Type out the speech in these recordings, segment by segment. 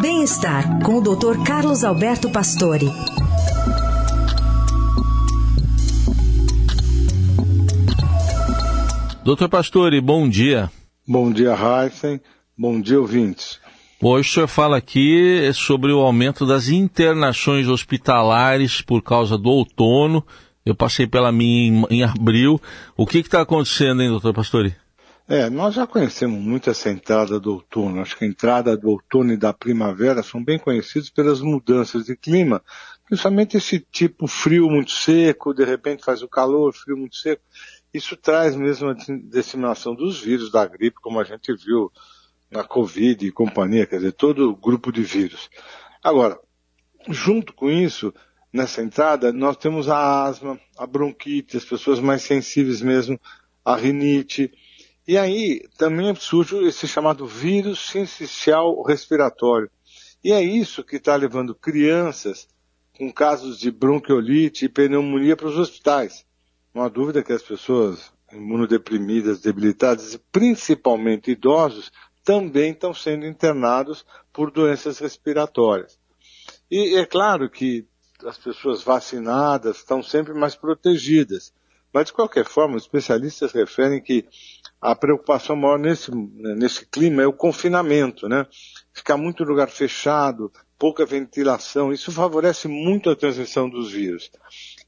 Bem-estar com o Dr. Carlos Alberto Pastore. Doutor Pastore, bom dia. Bom dia, Heisen. Bom dia, ouvintes. Hoje o senhor fala aqui sobre o aumento das internações hospitalares por causa do outono. Eu passei pela minha em, em abril. O que está acontecendo, hein, doutor Pastore? É, nós já conhecemos muito essa entrada do outono. Acho que a entrada do outono e da primavera são bem conhecidos pelas mudanças de clima, principalmente esse tipo frio muito seco, de repente faz o calor, frio muito seco. Isso traz mesmo a disseminação dos vírus da gripe, como a gente viu na Covid e companhia, quer dizer, todo o grupo de vírus. Agora, junto com isso, nessa entrada, nós temos a asma, a bronquite, as pessoas mais sensíveis mesmo à rinite, e aí também surge esse chamado vírus sincicial respiratório. E é isso que está levando crianças com casos de bronquiolite e pneumonia para os hospitais. Não há dúvida que as pessoas imunodeprimidas, debilitadas, principalmente idosos, também estão sendo internados por doenças respiratórias. E é claro que as pessoas vacinadas estão sempre mais protegidas. Mas, de qualquer forma, os especialistas referem que a preocupação maior nesse, nesse clima é o confinamento, né? Ficar muito lugar fechado, pouca ventilação, isso favorece muito a transmissão dos vírus.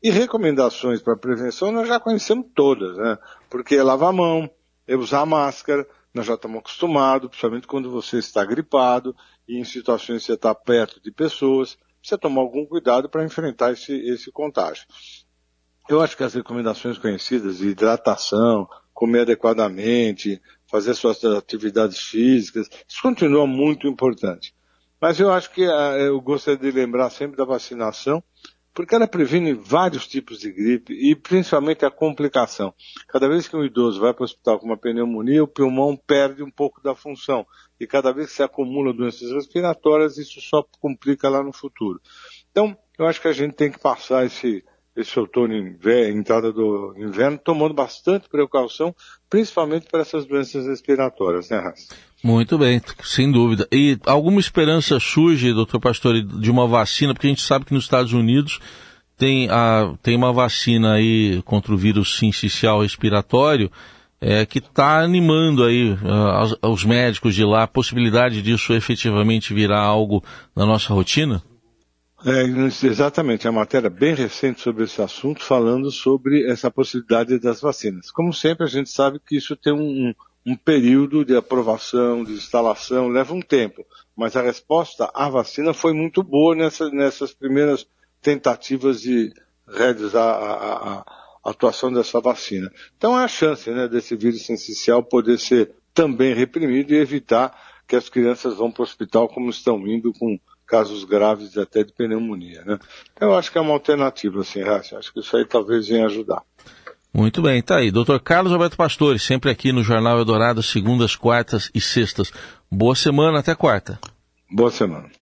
E recomendações para prevenção nós já conhecemos todas, né? Porque é lavar a mão, é usar máscara, nós já estamos acostumados, principalmente quando você está gripado e em situações que você está perto de pessoas, precisa tomar algum cuidado para enfrentar esse, esse contágio. Eu acho que as recomendações conhecidas de hidratação, comer adequadamente, fazer suas atividades físicas, isso continua muito importante. Mas eu acho que uh, eu gostaria de lembrar sempre da vacinação, porque ela previne vários tipos de gripe e principalmente a complicação. Cada vez que um idoso vai para o hospital com uma pneumonia, o pulmão perde um pouco da função. E cada vez que se acumulam doenças respiratórias, isso só complica lá no futuro. Então, eu acho que a gente tem que passar esse, esse outono entrada do inverno, tomando bastante precaução, principalmente para essas doenças respiratórias, né, Raça? Muito bem, sem dúvida. E alguma esperança surge, doutor Pastor, de uma vacina, porque a gente sabe que nos Estados Unidos tem, a, tem uma vacina aí contra o vírus sincicial respiratório, é, que está animando aí uh, os médicos de lá, a possibilidade disso efetivamente virar algo na nossa rotina? É, exatamente, a matéria bem recente sobre esse assunto, falando sobre essa possibilidade das vacinas. Como sempre, a gente sabe que isso tem um, um período de aprovação, de instalação, leva um tempo. Mas a resposta à vacina foi muito boa nessa, nessas primeiras tentativas de realizar a, a, a, atuação dessa vacina. Então é a chance né, desse vírus essencial poder ser também reprimido e evitar que as crianças vão para o hospital como estão indo com casos graves até de pneumonia, né? Então, eu acho que é uma alternativa, assim, Rácio. Acho que isso aí talvez venha ajudar. Muito bem, tá aí. Doutor Carlos Alberto Pastore, sempre aqui no Jornal Eldorado, segundas, quartas e sextas. Boa semana, até quarta. Boa semana.